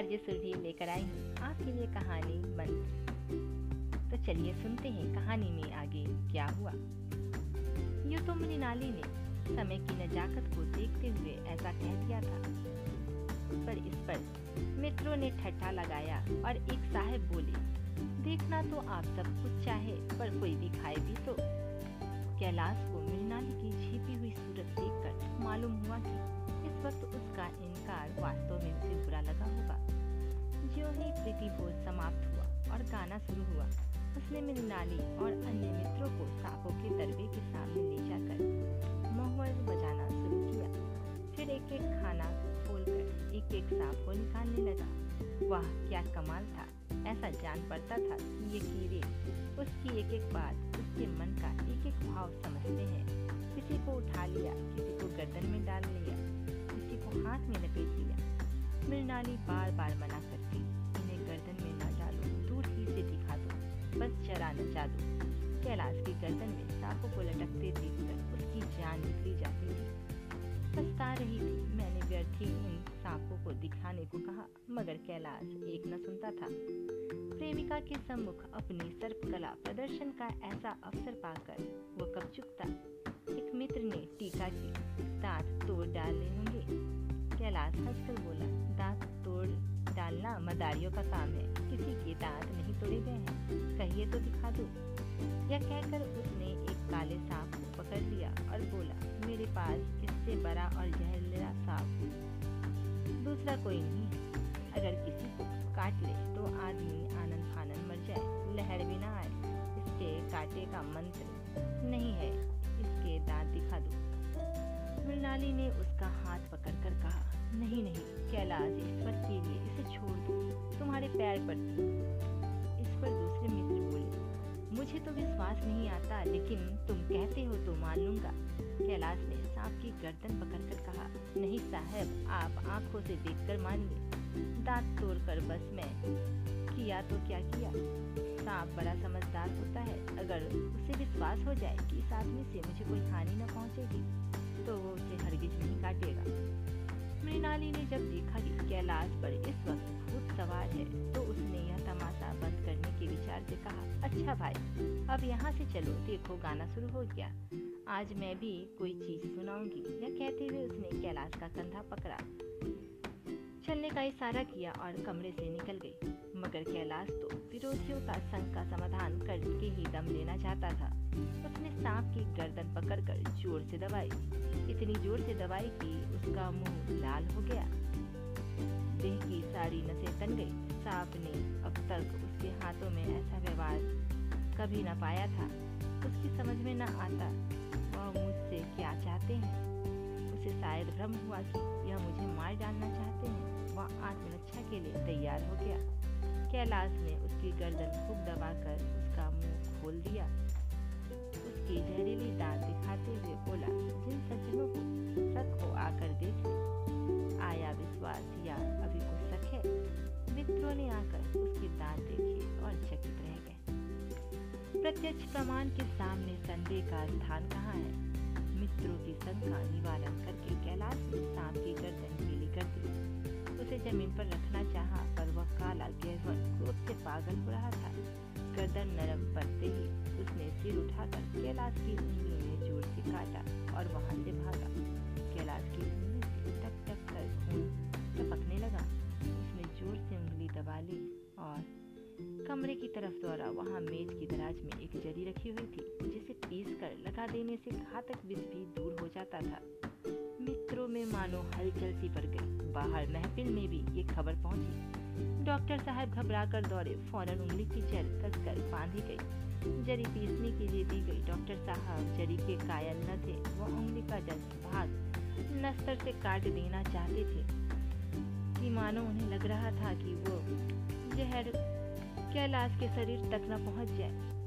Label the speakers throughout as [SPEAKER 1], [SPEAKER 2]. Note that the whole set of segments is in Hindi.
[SPEAKER 1] आरजे सुरभि लेकर आई हूँ। आपके लिए कहानी मंत्र। तो चलिए सुनते हैं कहानी में आगे क्या हुआ। यूँ तो मृणाली ने समय की नजाकत को देखते हुए ऐसा कह दिया था। पर इस पर मित्रों ने ठट्ठा लगाया और एक साहब बोले, देखना तो आप सब कुछ चाहे, पर कोई दिखाए भी तो। कैलाश को मृणाली की छिपी हुई सूरत देखकर मालूम हुआ कि इस वक्त उसका इनकार वास्तव में उसे बुरा लगा होगा। ज्यों ही प्रीति भोज समाप्त हुआ और गाना शुरू हुआ, उसने मृणाली और अन्य मित्रों को सांपों के दरबे के सामने ले जाकर मोहर बजाना शुरू किया। फिर एक एक खाना खोलकर एक एक सांप को निकालने लगा। वाह, क्या कमाल था! ऐसा जान पड़ता था कि ये कीड़े उसकी एक एक बात उसके मन का एक एक भाव समझते हैं। किसी को उठा लिया, किसी को गर्दन में डाल लिया, किसी को हाथ में लपेट लिया। मृणाली बार बार मना करती, इन्हें गर्दन में न डालो, दूर ही से दिखा दो, बस चरा नचा दो कैलाश की गर्दन में सांपों को लटकते देखकर उसकी जान निकली जाती थी। पछता रही थी, मैंने व्यर्थ ही इन सांपों को दिखाने को कहा, मगर कैलाश एक न सुनता था। प्रेमिका के सम्मुख अपनी सर्पकला प्रदर्शन का ऐसा अवसर पाकर वो कब चुकता। एक मित्र ने टीका की, दांत तोड़ डाले होंगे। कैलाश हंसकर बोला। दांत तोड़ डालना मदारियों का काम है। किसी के दांत नहीं तोड़े गए हैं। कहिए तो दिखा दो। यह कहकर उसने एक काले सांप को पकड़ लिया और बोला, मेरे पास इससे बड़ा और जहरीला सांप दूसरा कोई नहीं अगर किसी को काट ले तो आदमी आनंद फानंद मर जाए, लहर भी ना आए। इसके काटे का मंत्र नहीं है। इसके दांत दिखा दो। मृणाली ने उसका हाथ पकड़कर कहा नहीं नहीं, कैलाश ईश्वर के लिए इसे छोड़ दो। तुम्हारे पैर पर इस पर दूसरे मित्र बोले, मुझे तो विश्वास नहीं आता, लेकिन तुम कहते हो तो मान लूँगा। कैलाश ने सांप की गर्दन पकड़कर कहा, नहीं साहब, आप आँखों से देखकर मानिए। दांत तोड़कर बस मैं किया तो क्या किया? सांप बड़ा समझदार होता है। अगर उसे विश्वास हो जाए कि इस आदमी से मुझे कोई हानि न पहुंचेगी तो वो उसे हरगिज नहीं काटेगा। मृणाली ने जब देखा कि कैलाश पर इस वक्त भूत सवार है तो उसने यह तमाशा बंद करने के विचार से कहा अच्छा भाई, अब यहाँ से चलो, देखो गाना शुरू हो गया। आज मैं भी कोई चीज़ सुनाऊँगी। यह कहते हुए उसने कैलाश का कंधा पकड़ा। चलने का इशारा किया और कमरे से निकल गई। मगर कैलाश तो विरोधियों का संग का समाधान करके ही दम लेना चाहता था। उसने सांप की गर्दन पकड़कर ज़ोर से दबाई। इतनी ज़ोर से दबाई कि उसका मुँह लाल हो गया। देह की सारी नसें तन गई सांप ने अब तक उसके हाथों में ऐसा व्यवहार कभी न पाया था। उसकी समझ में न आता, वह मुझसे क्या चाहते हैं? उसे शायद भ्रम हुआ कि यह मुझे मार डालना चाहते हैं। वह आत्मरक्षा के लिए तैयार हो गया। कैलाश ने उसकी गर्दन खूब दबाकर उसका मुँह खोल दिया। उसकी जहरीली दांत दिखाते हुए बोला, जिन सज्जनों को शक हो आकर देख ले आया विश्वास या अभी कुछ शक है, मित्रों ने आकर उसके दांत देखे और चकित रह गए। प्रत्यक्ष प्रमाण के सामने संदेह का स्थान कहाँ है? मित्रों की शंका निवारण करके कैलाश ने सांप की गर्दन पीली कर दी। उसे ज़मीन पर रखना चाहा काला गहवर क्रोध से पागल हो रहा था। गर्दन नरम पड़ते ही उसने सिर उठाकर कैलाश की उंगली में ज़ोर से काटा और वहाँ से भागा। कैलाश की उंगली से टक टक कर खून टपकने लगा। उसने ज़ोर से उंगली दबा ली और कमरे की तरफ़ दौड़ा। वहाँ मेज की दराज में एक जरी रखी हुई थी पीस कर लगा देने से घातक विष भी दूर हो जाता था। मित्रों में मानो हलचल सी पड़ गई। बाहर महफिल में भी ये खबर पहुँची। डॉक्टर साहब घबरा कर दौड़े, फ़ौरन उंगली की जड़ कसकर बांधी गई। जरी पीसने के लिए दी गई डॉक्टर साहब, जरी के कायल न थे, वो उंगली का जज भाग नस्तर से काट देना चाहते थे। कि मानो उन्हें लग रहा था कि वो जहर कैलाश के शरीर तक न पहुँच जाए।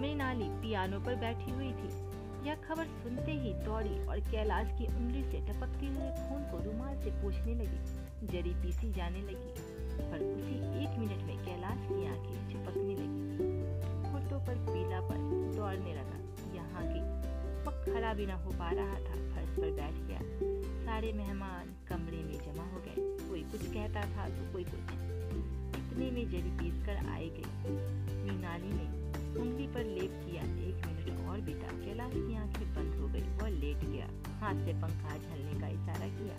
[SPEAKER 1] मृणाली पियानो पर बैठी हुई थी। यह खबर सुनते ही दौड़ी और कैलाश की उंगली से टपकते हुए खून को रुमाल से पोछने लगी। जरी पीसी जाने लगी, पर उसी एक मिनट में कैलाश की आँखें चिपकने लगी। होठों पर पीला पर दौड़ने लगा। यहाँ की वह खड़ा भी न हो पा रहा था। फर्श पर बैठ गया। सारे मेहमान कमरे में जमा हो गए। कोई कुछ कहता था तो कोई कुछ इतने में जड़ी पीस कर आई गई। मृणाली ने उंगली पर लेप किया। एक मिनट और बीता। कैलाश की आँखें बंद हो गई वह लेट गया। हाथ से पंखा झलने का इशारा किया।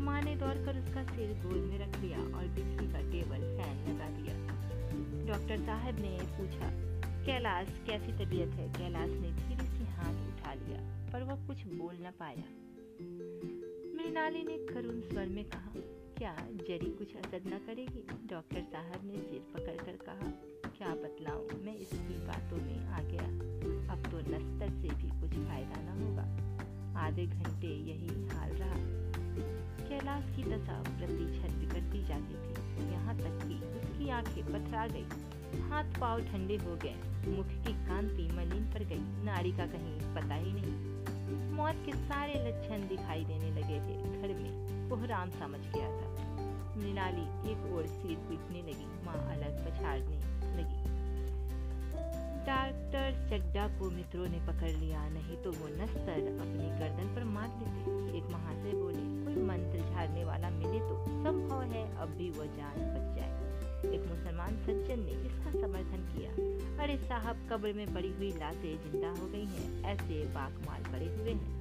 [SPEAKER 1] माँ ने दौड़कर उसका सिर गोद में रख लिया और बिजली का टेबल फ़ैन लगा दिया। डॉक्टर साहब ने पूछा, कैलाश, कैसी तबीयत है? कैलाश ने धीरे से हाथ उठा लिया, पर वह कुछ बोल न पाया। मृणाली ने करुण स्वर में कहा, क्या जरी कुछ असर न करेगी? डॉक्टर साहब ने सिर पकड़कर कहा क्या बतलाऊं मैं इसकी बातों में आ गया अब तो नस्तर से भी कुछ फ़ायदा न होगा। आधे घंटे यही हाल रहा। कैलाश की दशा प्रति क्षण बिगड़ती जाती थी। यहाँ तक कि उसकी आँखें पथरा गई। हाथ पाव ठंडे हो गए। मुख की कांति मलिन पर गई। नारी का कहीं पता ही नहीं। मौत के सारे लक्षण दिखाई देने लगे थे। घर में कोहराम समझ गया था। मृणाली एक ओर सिर पीटने लगी। माँ अलग पछाड़ने डॉक्टर चड्डा को मित्रों ने पकड़ लिया, नहीं तो वो नस्तर अपनी गर्दन पर मार लेते एक महाशय बोले, कोई मंत्र झाड़ने वाला मिले तो संभव है, अब भी वो जान बच जाए। एक मुसलमान सज्जन ने इसका समर्थन किया। अरे साहब, कब्र में पड़ी हुई लाशें ज़िंदा हो गई हैं, ऐसे बाकमाल पड़े हुए हैं।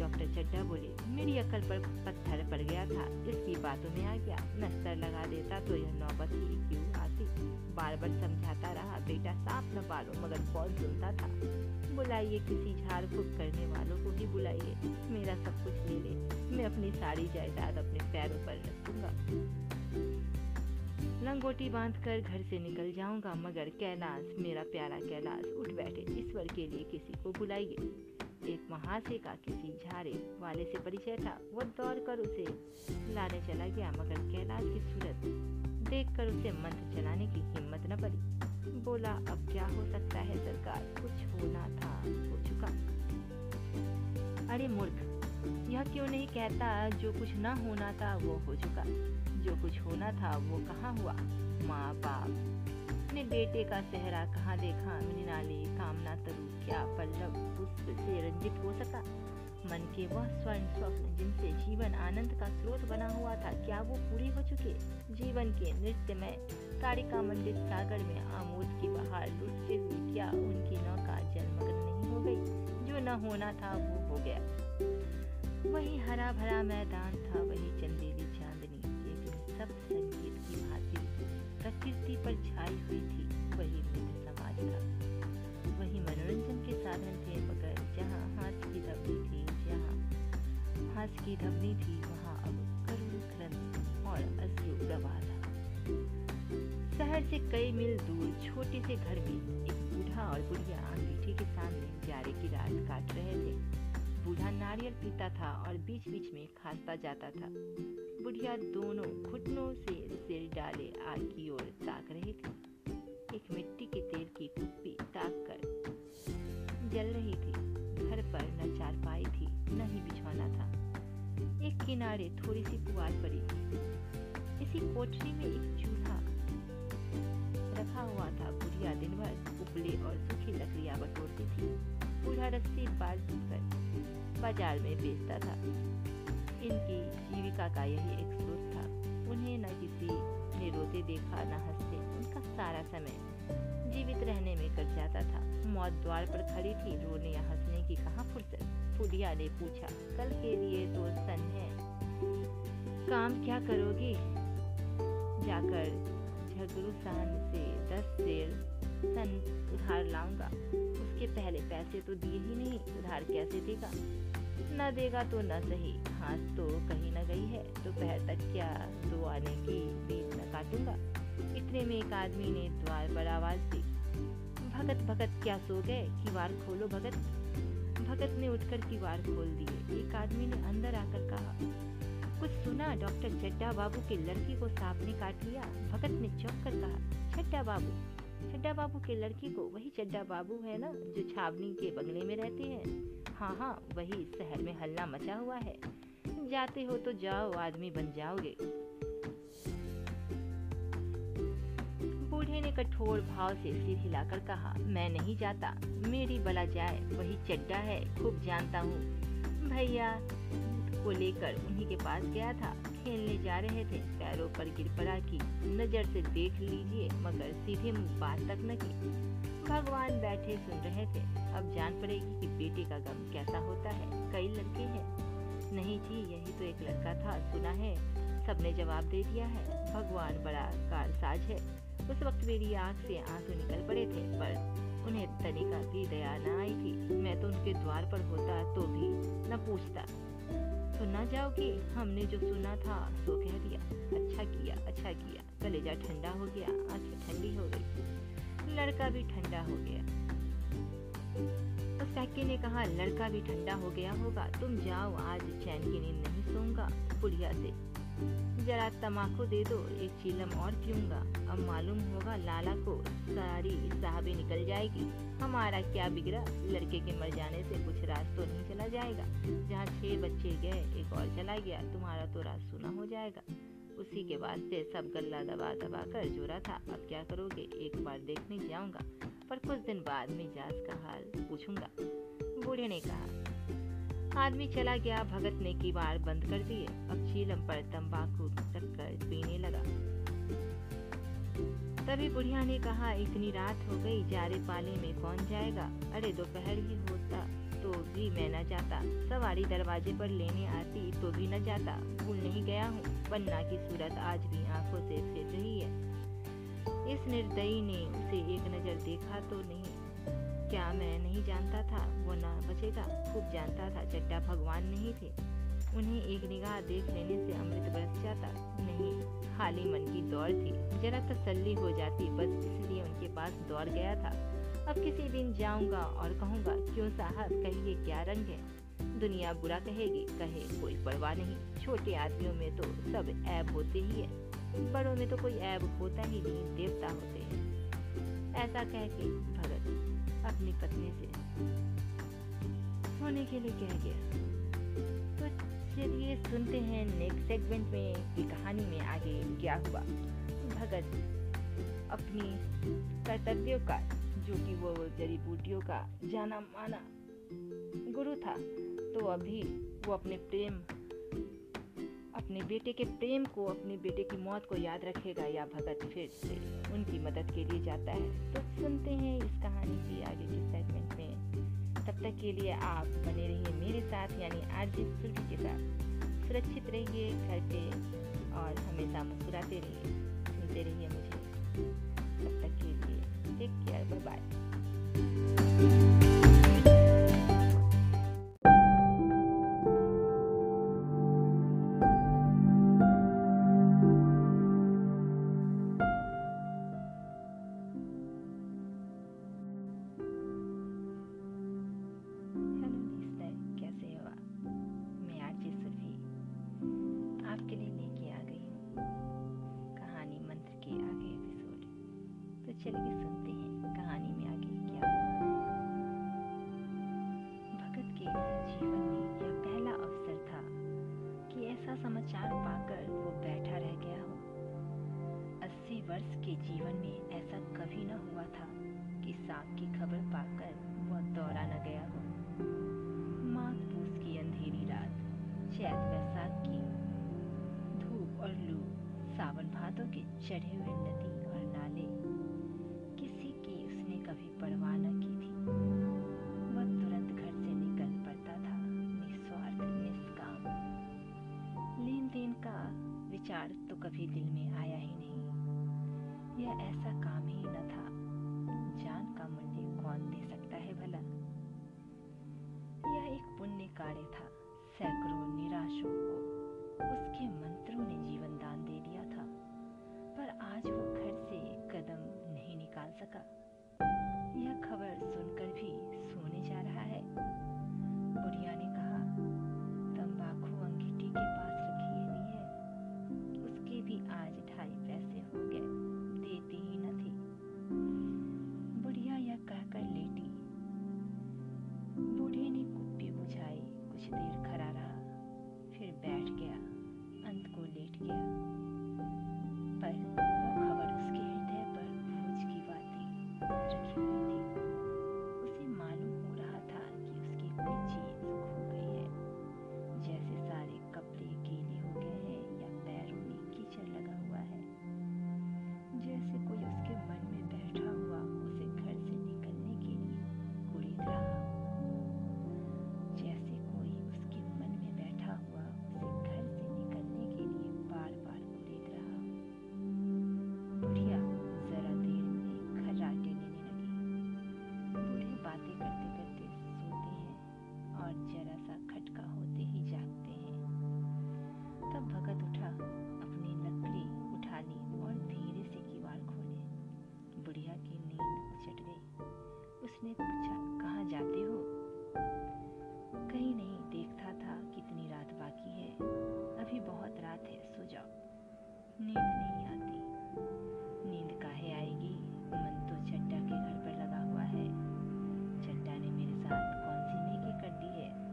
[SPEAKER 1] डॉक्टर चड्डा बोले, मेरी अकल पर पत्थर पड़ गया था, इसकी बातों में आ गया। नस्तर लगा देता तो यह नौबत ही क्यों आती? बार बार समझाता रहा। बेटा साफ़ न पालो, मगर कौन सुनता था, बुलाइए किसी झाड़ फूक करने वालों को ही बुलाइए। मेरा सब कुछ ले ले। मैं अपनी सारी जायदाद अपने पैरों पर रखूँगा। लंगोटी बांधकर घर से निकल जाऊँगा, मगर कैलाश, मेरा प्यारा कैलाश, उठ बैठे। ईश्वर के लिए किसी को बुलाइए। एक महाशय का किसी झारे वाले से परिचय था। वो दौड़ कर उसे लाने चला गया, मगर कैलाश की सूरत देखकर उसे मंत्र चलाने की हिम्मत न पड़ी। बोला, अब क्या हो सकता है सरकार? कुछ होना था, हो चुका। अरे मूर्ख, यह क्यों नहीं कहता जो कुछ न होना था, वो हो चुका। जो कुछ होना था, वो कहाँ हुआ? माँ बाप। अपने बेटे का सेहरा कहाँ देखा? मृणाली कामना, तरु, क्या पल्लव पुष्प से रंजित हो सका? मन के वह स्वर्ण स्वप्न जिनसे जीवन आनंद का स्रोत बना हुआ था, क्या वो पूरे हो चुके? जीवन के नृत्य में तारिका मंडित सागर में आमोद की बहार लुटते हुए क्या उनकी नौका जलमग्न नहीं हो गई? जो न होना था, वो हो गया। वही हरा भरा मैदान था, वही चंदेली सब संगीत की भांति प्रकृति पर छाई हुई थी, वही मित्र समाज था। वही मनोरंजन के साधन थे, मगर जहाँ हाथ की धवनी थी, जहाँ हाथ की धवनी थी, वहाँ अब करुण और अश्रु प्रवाह था। शहर से कई मील दूर, छोटे से घर में एक बूढ़ा और बुढ़िया अंगीठी के सामने प्यारे की रात काट रहे थे। बूढ़ा नारियल पीता था और बीच बीच में खांसता जाता था। बुढ़िया दोनों घुटनों से सिर डाले आग की ओर ताक रही थी। एक मिट्टी के तेल की कुप्पी ताक कर जल रही थी। घर पर न चारपाई थी, न ही बिछौना था। एक किनारे थोड़ी सी पुआल पड़ी। थी इसी कोठरी में एक चूल्हा रखा हुआ था। बुढ़िया दिन भर उपले और सूखी लकड़ियाँ बटोरती थी। बूढ़ा रस्सी बाल कर बाज़ार में बेचता था। इनकी जीविका का यही एक स्रोत था। उन्हें न किसी ने रोते देखा, न हँसते, उनका सारा समय जीवित रहने में कट जाता था। मौत द्वार पर खड़ी थी, रोने या हंसने की कहा फुर्सत? फुडिया ने पूछा, कल के लिए तो सन है। काम क्या करोगी? जाकर झगड़ू सान से दस शेर सन उधार लाऊँगा। उसके पहले पैसे तो दिए ही नहीं, उधार कैसे देगा? न देगा तो न सही। घास तो कहीं न गई है दोपहर तो तक क्या दो आने की बीत न काटूँगा। इतने में एक आदमी ने द्वार पर आवाज़ दी। भगत भगत, क्या सो गए? किवार खोलो भगत। भगत ने उठकर किवार खोल दिए। एक आदमी ने अंदर आकर कहा, कुछ सुना? डॉक्टर चड्डा बाबू की लड़की को सांप ने काट लिया। भगत ने चौंक कर कहा, चड्डा बाबू चड्डा बाबू के लड़की को? वही चड्डा बाबू है ना, जो छावनी के बंगले में रहते हैं। हाँ हाँ वही शहर में हल्ला मचा हुआ है। जाते हो तो जाओ, आदमी बन जाओगे। बूढ़े ने कठोर भाव से सिर हिलाकर कहा, मैं नहीं जाता, मेरी बला जाए, वही चड्डा है, खूब जानता हूँ। भैया को लेकर उन्हीं के पास गया था, खेलने जा रहे थे, पैरों पर गिर पड़ा कि, नज़र से देख लीजिए, मगर सीधे मुँह बात तक न की। भगवान बैठे सुन रहे थे। अब जान पड़ेगी कि बेटे का गम कैसा होता है। कई लड़के हैं। नहीं जी, यही तो एक लड़का था, सुना है। सबने जवाब दे दिया है। भगवान बड़ा कारसाज है। उस वक्त मेरी आँख से आँसू निकल पड़े थे, पर उन्हें तनिका भी दया न आई थी। मैं तो उनके द्वार पर होता तो भी न पूछता। तो न जाओगे? हमने जो सुना था, सो कह दिया। अच्छा किया अच्छा किया। कलेजा ठंडा हो गया, आँखें ठंडी लड़का भी ठंडा हो गया। उस काके ने कहा, लड़का भी ठंडा हो गया होगा, तुम जाओ, आज चैन की नींद नहीं सोऊँगा, बुढ़िया से। जरा तमाकू दे दो, एक चीलम और पीऊँगा। अब मालूम होगा लाला को सारी साहबी निकल जाएगी। हमारा क्या बिगड़ा, लड़के के मर जाने से कुछ राज तो नहीं चला जाएगा। जहाँ छह बच्चे गए, एक और चला गया, तुम्हारा तो राज सुना हो जाएगा। उसी के वास्ते सब गल्ला दबा दबा कर जोरा था। अब क्या करोगे? एक बार देखने जाऊँगा, पर कुछ दिन बाद में मिजाज का हाल पूछूँगा। बूढ़े ने कहा, आदमी चला गया भगत ने की बार बंद कर दिए। अब चीलम पर तंबाकू कर पीने लगा। तभी बुढ़िया ने कहा, इतनी रात हो गई, जारे पाले में कौन जाएगा? अरे, दोपहर ही होता। तो भी मैं न जाता। सवारी दरवाजे पर लेने आती तो भी न जाता। भूल नहीं गया हूँ, पन्ना की सूरत आज भी आँखों से फिर रही है। इस निर्दयी ने उसे एक नज़र देखा तो नहीं। क्या मैं नहीं जानता था, वो ना बचेगा। खूब जानता था, चड्डा भगवान नहीं थे। उन्हें एक निगाह देख लेने से अमृत बरस जाता। नहीं, खाली मन की दौड़ थी। जरा तसल्ली हो जाती, बस इसलिए उनके पास दौड़ गया था। अब किसी दिन जाऊँगा और कहूँगा, क्यों साहब, कहिए क्या रंग है? दुनिया बुरा कहेगी, कहे, कोई परवाह नहीं, छोटे आदमियों में तो सब ऐब होते ही है, बड़ों में तो कोई ऐब होता ही नहीं, देवता होते हैं। ऐसा कह के भगत अपनी पत्नी से सोने के लिए कह गया। तो चलिए सुनते हैं नेक्स्ट सेगमेंट में कि कहानी में आगे क्या हुआ। भगत अपनी कर्तव्यों का जो कि वो जड़ी बूटियों का जाना माना गुरु था तो अभी वो अपने प्रेम, अपने बेटे के प्रेम को, अपने बेटे की मौत को याद रखेगा या भगत फिर से उनकी मदद के लिए जाता है। तो सुनते हैं इस कहानी की आगे के सेगमेंट में। तब तक के लिए आप बने रहिए मेरे साथ, यानी आरजे सुल्फी के साथ। सुरक्षित रहिए, घर पे और हमेशा मुस्कुराते रहिए। सुनते रहिए टेक केयर बाय बाय चलिए सुनते एक था। सैकड़ों निराशों को उसके मंत्रों ने जीवन दान दे दिया था। पर आज वो घर से कदम नहीं निकाल सका। यह खबर सुनकर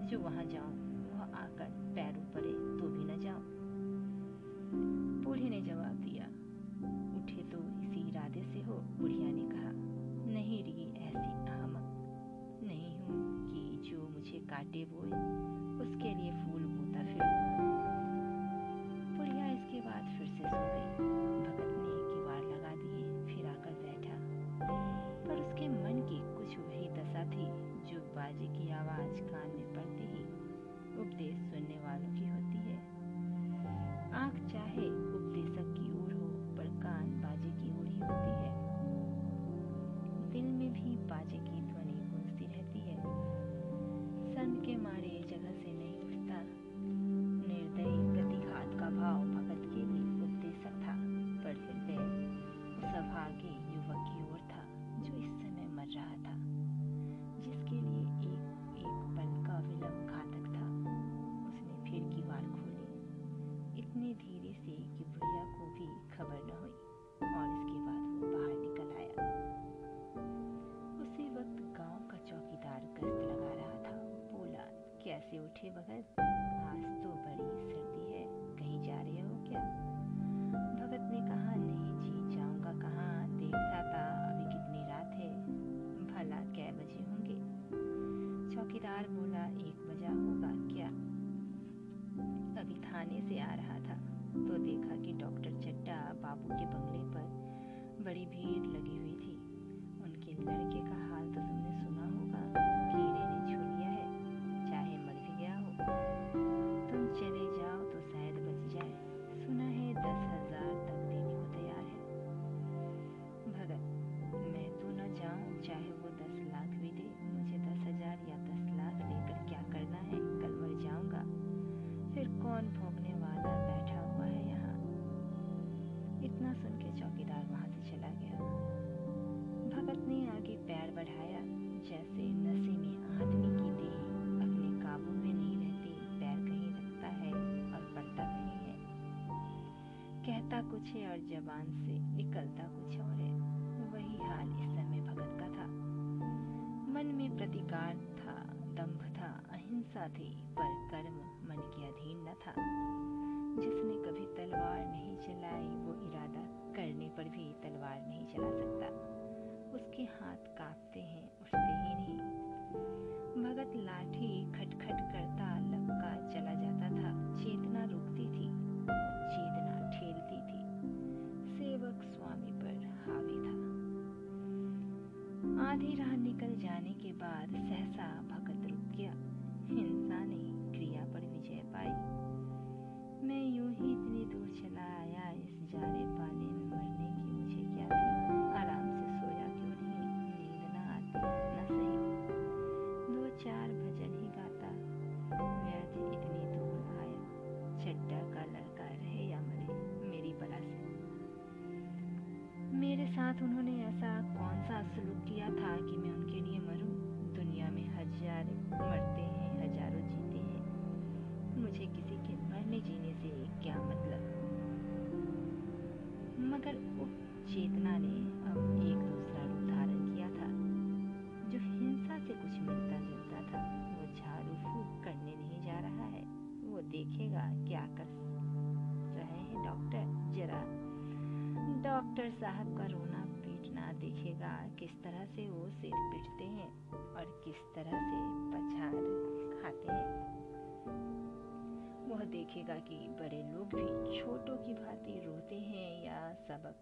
[SPEAKER 1] जो वहाँ जाओ वह आकर पैरों पड़े तो भी न जाओ बूढ़ी ने जवाब दिया, उठे तो इसी इरादे से हो, बुढ़िया ने कहा। नहीं रही ऐसी अहमक नहीं हूँ कि जो मुझे काटे बोए उसके लिए फूल होता फिर और जबान से निकलता कुछ और है। वही हाल इस समय भगत का था। मन में प्रतिकार था दंभ था, अहिंसा थी, पर कर्म मन के अधीन न था। जिसने कभी तलवार नहीं चलाई, वो इरादा करने पर भी तलवार नहीं चला सकता। उसके आधी राह निकल जाने के बाद सहसा उप चेतना ने अब एक दूसरा रूप धारण किया था। जो हिंसा से कुछ मिलता जुलता था, वो झाड़ू फूक करने नहीं जा रहा है। वो देखेगा क्या कर रहे हैं डॉक्टर। जरा डॉक्टर साहब का रोना पीटना देखेगा, किस तरह से वो सिर पीटते हैं और किस तरह से पछाड़ खाते हैं। वह देखेगा कि बड़े लोग भी छोटों की भांति रोते हैं या सबक,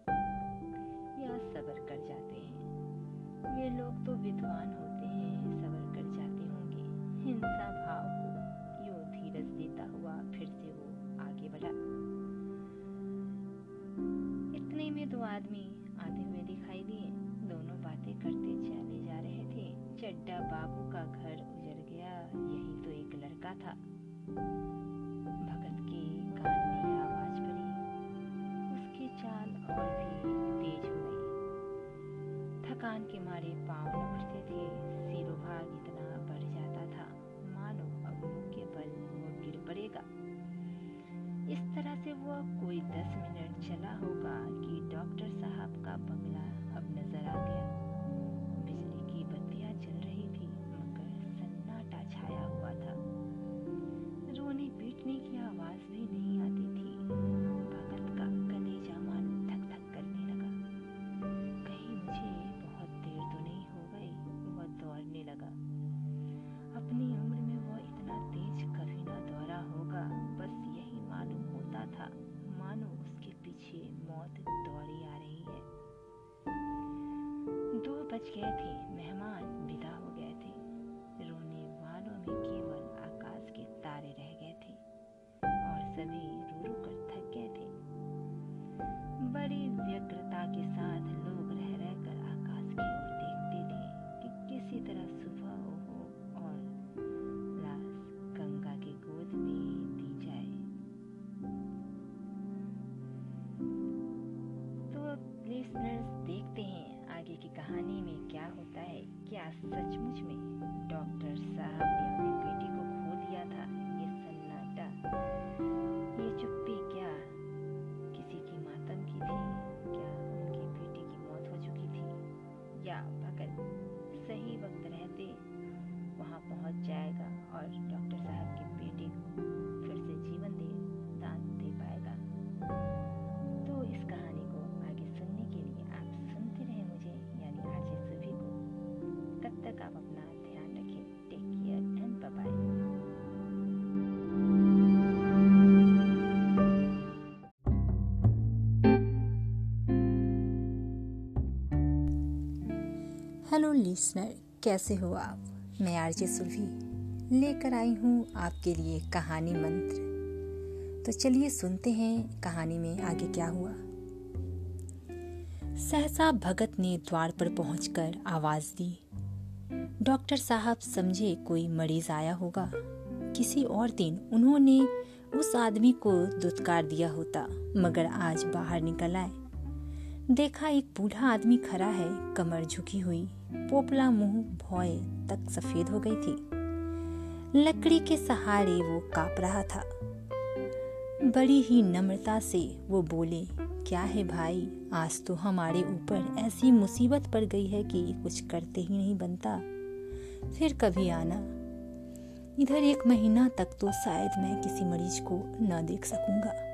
[SPEAKER 1] या सबर कर जाते हैं। वे लोग तो विद्वान होते हैं, सबर कर जाते होंगे। हिंसा भाव को यूँ धीरज देता हुआ फिर से वो आगे बढ़ा। इतने में दो आदमी आते हुए दिखाई दिए। दोनों बातें करते चले जा रहे थे। चड्डा बाबू का घर उजड़ गया। यही तो एक लड़का था। भगत के कान में आवाज़ पड़ी। उसकी चाल और भी तेज हो गई। थकान के मारे पाँव थे। सिरोभाग इतना बढ़ जाता था। मानो अब के बल वो गिर पड़ेगा। इस तरह से वो कोई दस मिनट चला होगा कि डॉक्टर साहब का बंगला अब नज़र आ गया। बच गए थे
[SPEAKER 2] हेलो लिसनर, कैसे हो आप? मैं आरजे सुल्फी लेकर आई हूँ आपके लिए कहानी मंत्र। तो चलिए सुनते हैं कहानी में आगे क्या हुआ। सहसा भगत ने द्वार पर पहुंचकर आवाज़ दी। डॉक्टर साहब समझे कोई मरीज़ आया होगा। किसी और दिन उन्होंने उस आदमी को दुत्कार दिया होता, मगर आज बाहर निकल आए। देखा एक बूढ़ा आदमी खड़ा है, कमर झुकी हुई। पोपला मुँह भौए तक सफ़ेद हो गई थी। लकड़ी के सहारे वो काप रहा था। बड़ी ही नम्रता से वो बोले, क्या है भाई, आज तो हमारे ऊपर ऐसी मुसीबत पड़ गई है कि कुछ करते ही नहीं बनता। फिर कभी आना। इधर एक महीना तक तो शायद मैं किसी मरीज़ को न देख सकूँगा।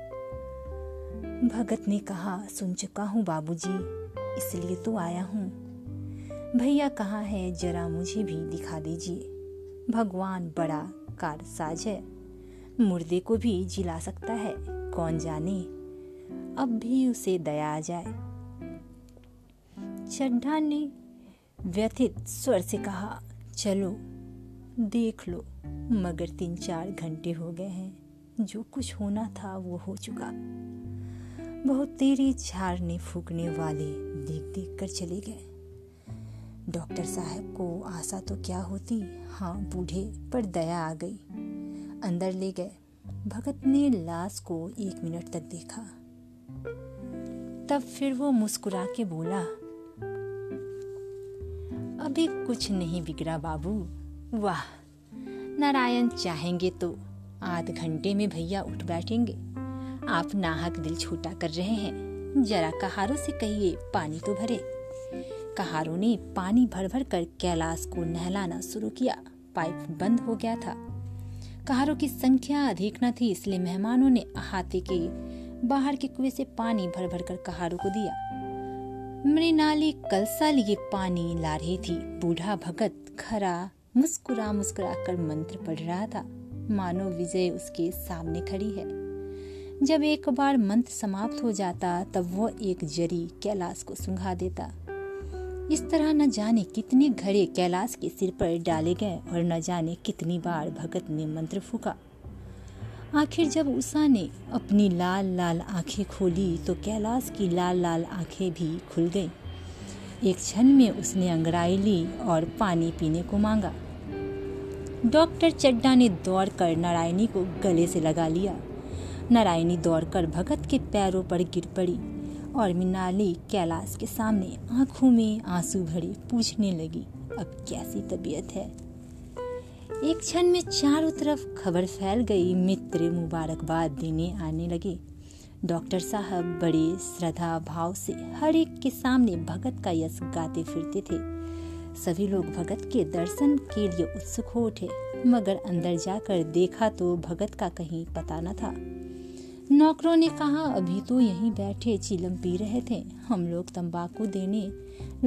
[SPEAKER 2] भगत ने कहा सुन चुका हूँ बाबूजी, इसलिए तो आया हूँ। भैया कहाँ है जरा मुझे भी दिखा दीजिए। भगवान बड़ा कारसाज है मुर्दे को भी जिला सकता है कौन जाने? अब भी उसे दया आ जाए। चड्ढा ने व्यथित स्वर से कहा चलो देख लो मगर तीन चार घंटे हो गए हैं जो कुछ होना था वो हो चुका। बहुत तेरी झाड़ने फूकने वाले देख देख कर चले गए। डॉक्टर साहब को आशा तो क्या होती? हाँ बूढ़े, पर दया आ गई। अंदर ले गए। भगत ने लाश को एक मिनट तक देखा। तब फिर वो मुस्कुरा के बोला, अभी कुछ नहीं बिगड़ा बाबू। वाह, नारायण चाहेंगे तो आध घंटे में भैया उठ बैठेंगे। आप नाहक दिल छोटा कर रहे हैं। जरा कहारों से कहिए, पानी तो भरे। कहारों ने पानी भर भर कर कैलाश को नहलाना शुरू किया। पाइप बंद हो गया था। कहारों की संख्या अधिक न थी, इसलिए मेहमानों ने अहाते के बाहर के कुएँ से पानी भर भर कर कहारों को दिया। मृणाली कलसा लिए पानी ला रही थी। बूढ़ा भगत खरा मुस्कुरा मुस्कुरा कर मंत्र पढ़ रहा था। मानो विजय उसके सामने खड़ी है। जब एक बार मंत्र समाप्त हो जाता, तब वह एक जरी कैलाश को सुंघा देता। इस तरह न जाने कितने घड़े कैलाश के सिर पर डाले गए और न जाने कितनी बार भगत ने मंत्र फूका। आखिर जब उषा ने अपनी लाल लाल आँखें खोली तो कैलाश की लाल लाल आँखें भी खुल गईं। एक क्षण में उसने अंगड़ाई ली और पानी पीने को मांगा। डॉक्टर चड्डा ने दौड़कर नारायणी को गले से लगा लिया। नारायणी दौड़कर भगत के पैरों पर गिर पड़ी और मिनाली कैलाश के सामने आँखों में आँसू भरे पूछने लगी, अब कैसी तबीयत है? एक क्षण में चारों तरफ़ खबर फैल गई। मित्र मुबारकबाद देने आने लगे। डॉक्टर साहब बड़े श्रद्धा भाव से हर एक के सामने भगत का यश गाते फिरते थे। सभी लोग भगत के दर्शन के लिए उत्सुक हो उठे, मगर अंदर जाकर देखा तो भगत का कहीं पता न था। नौकरों ने कहा, अभी तो यहीं बैठे चिलम पी रहे थे। हम लोग तंबाकू देने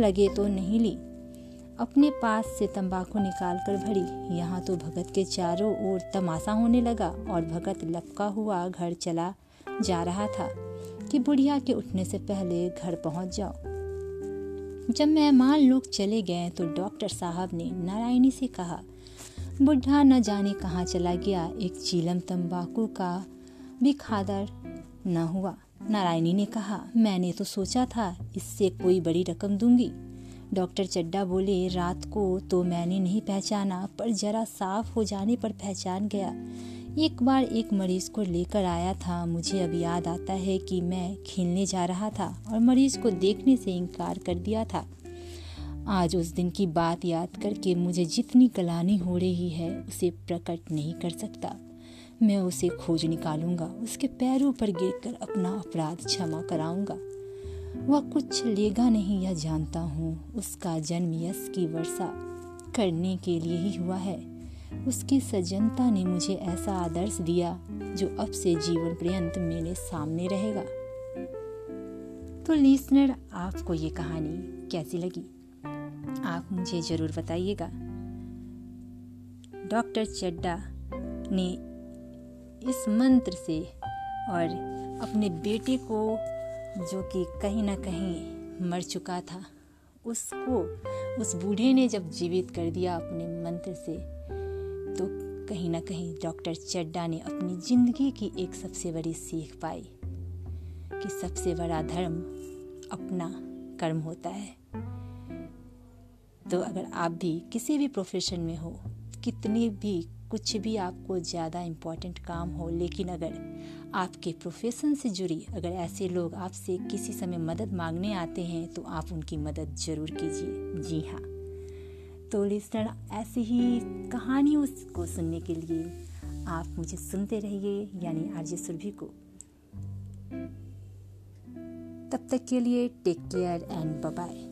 [SPEAKER 2] लगे तो नहीं ली। अपने पास से तंबाकू निकाल कर भरी। यहाँ तो भगत के चारों ओर तमाशा होने लगा और भगत लपका हुआ घर चला जा रहा था कि बुढ़िया के उठने से पहले घर पहुँच जाओ। जब मेहमान लोग चले गए तो डॉक्टर साहब ने नारायणी से कहा, बुढ़ा न जाने कहाँ चला गया एक चीलम तंबाकू का भी खादर न हुआ। नारायणी ने कहा, मैंने तो सोचा था इससे कोई बड़ी रकम दूँगी। डॉक्टर चड्डा बोले, रात को तो मैंने नहीं पहचाना, पर जरा साफ़ हो जाने पर पहचान गया। एक बार एक मरीज़ को लेकर आया था। मुझे अब याद आता है कि मैं खेलने जा रहा था और मरीज़ को देखने से इनकार कर दिया था। आज उस दिन की बात याद करके मुझे जितनी कलानी हो रही है, उसे प्रकट नहीं कर सकता। मैं उसे खोज निकालूँगा, उसके पैरों पर गिरकर अपना अपराध क्षमा कराऊँगा। वह कुछ लेगा नहीं, यह जानता हूँ, उसका जन्म यश की वर्षा करने के लिए ही हुआ है। उसकी सज्जनता ने मुझे ऐसा आदर्श दिया, जो अब से जीवन पर्यंत मेरे सामने रहेगा। तो लिसनर, आपको ये कहानी कैसी लगी? आप मुझे ज़रूर बताइएगा। डॉक्टर चड्डा ने इस मंत्र से और अपने बेटे को जो कि कहीं ना कहीं मर चुका था, उसको, उस बूढ़े ने जब जीवित कर दिया अपने मंत्र से तो कहीं ना कहीं डॉक्टर चड्डा ने अपनी ज़िंदगी की एक सबसे बड़ी सीख पाई कि सबसे बड़ा धर्म अपना कर्म होता है। तो अगर आप भी किसी भी प्रोफेशन में हो, कितनी भी कुछ भी आपको ज़्यादा इम्पोर्टेंट काम हो, लेकिन अगर आपके प्रोफेशन से जुड़ी, अगर ऐसे लोग आपसे किसी समय मदद मांगने आते हैं तो आप उनकी मदद ज़रूर कीजिए। जी हाँ। तो लिस्टर ऐसी ही कहानियों को सुनने के लिए आप मुझे सुनते रहिए, यानी आरजे सुरभि को। तब तक के लिए टेक केयर एंड बाय